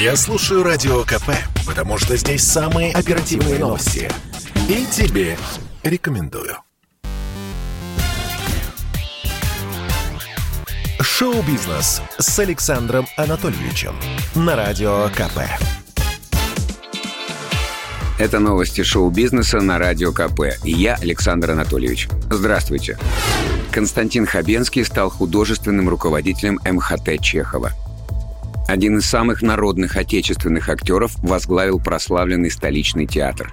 Я слушаю Радио КП, потому что здесь самые оперативные новости. И тебе рекомендую. Шоу-бизнес с Александром Анатольевичем на Радио КП. Это новости шоу-бизнеса на Радио КП. И я, Александр Анатольевич. Здравствуйте. Константин Хабенский стал художественным руководителем МХТ Чехова. Один из самых народных отечественных актеров возглавил прославленный столичный театр.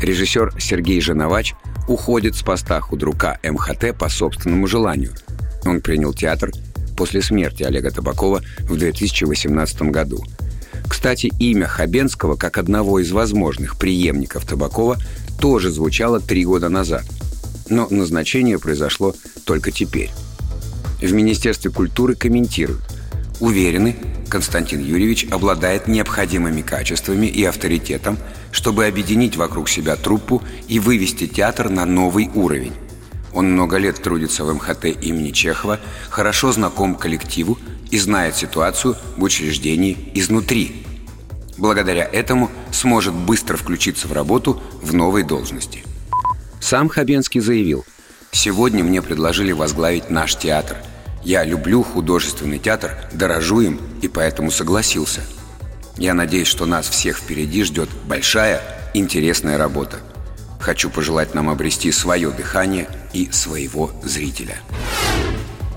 Режиссер Сергей Женовач уходит с поста худрука МХТ по собственному желанию. Он принял театр после смерти Олега Табакова в 2018 году – кстати, имя Хабенского, как одного из возможных преемников Табакова, тоже звучало три года назад. Но назначение произошло только теперь. В Министерстве культуры комментируют. Уверены, Константин Юрьевич обладает необходимыми качествами и авторитетом, чтобы объединить вокруг себя труппу и вывести театр на новый уровень. Он много лет трудится в МХТ имени Чехова, хорошо знаком коллективу и знает ситуацию в учреждении изнутри. Благодаря этому сможет быстро включиться в работу в новой должности. Сам Хабенский заявил, «Сегодня мне предложили возглавить наш театр. Я люблю художественный театр, дорожу им и поэтому согласился. Я надеюсь, что нас всех впереди ждет большая, интересная работа. Хочу пожелать нам обрести свое дыхание и своего зрителя».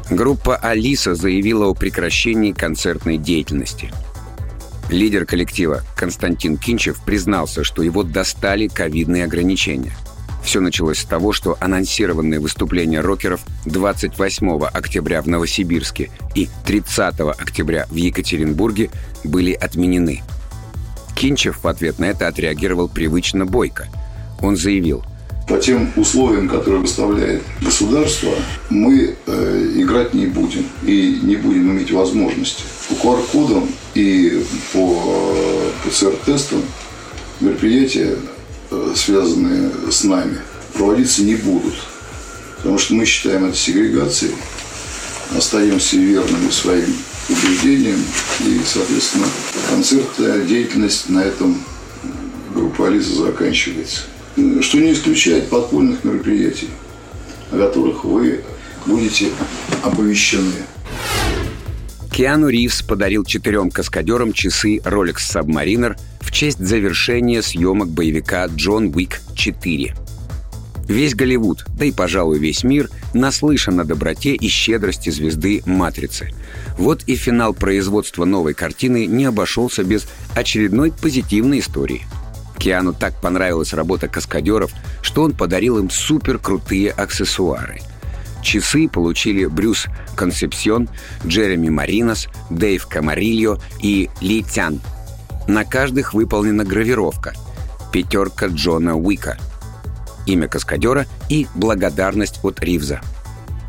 Группа «Алиса» заявила о прекращении концертной деятельности. Лидер коллектива Константин Кинчев признался, что его достали ковидные ограничения. Все началось с того, что анонсированные выступления рокеров 28 октября в Новосибирске и 30 октября в Екатеринбурге были отменены. Кинчев в ответ на это отреагировал привычно бойко. Он заявил – по тем условиям, которые выставляет государство, мы э, играть не будем и не будем иметь возможности. По QR-кодам и по э, ПЦР-тестам мероприятия, связанные с нами, проводиться не будут. Потому что мы считаем это сегрегацией, остаемся верными своим убеждениям и, соответственно, концертная деятельность на этом группа Алиса заканчивается что не исключает подпольных мероприятий, о которых вы будете оповещены. Киану Ривз подарил четырем каскадерам часы Rolex Submariner в честь завершения съемок боевика «Джон Уик 4». Весь Голливуд, да и, пожалуй, весь мир наслышан о доброте и щедрости звезды «Матрицы». Вот и финал производства новой картины не обошелся без очередной позитивной истории – Киану так понравилась работа каскадеров, что он подарил им супер крутые аксессуары. Часы получили Брюс Консепсион, Джереми Маринос, Дэйв Камарильо и Ли Тян. На каждых выполнена гравировка «Пятерка Джона Уика», имя каскадера и благодарность от Ривза –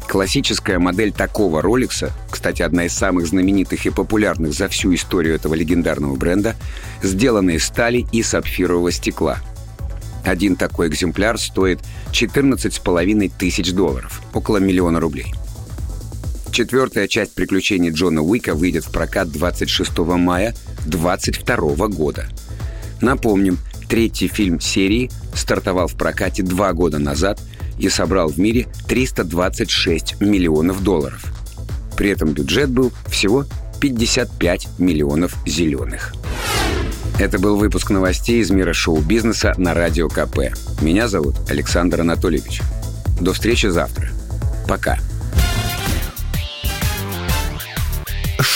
Классическая модель такого Rolex, кстати, одна из самых знаменитых и популярных за всю историю этого легендарного бренда, сделана из стали и сапфирового стекла. Один такой экземпляр стоит 14,5 тысяч долларов, около миллиона рублей. Четвертая часть приключений Джона Уика выйдет в прокат 26 мая 2022 года. Напомним, третий фильм серии стартовал в прокате два года назад – и собрал в мире 326 миллионов долларов. При этом бюджет был всего 55 миллионов зеленых. Это был выпуск новостей из мира шоу-бизнеса на Радио КП. Меня зовут Александр Анатольевич. До встречи завтра. Пока.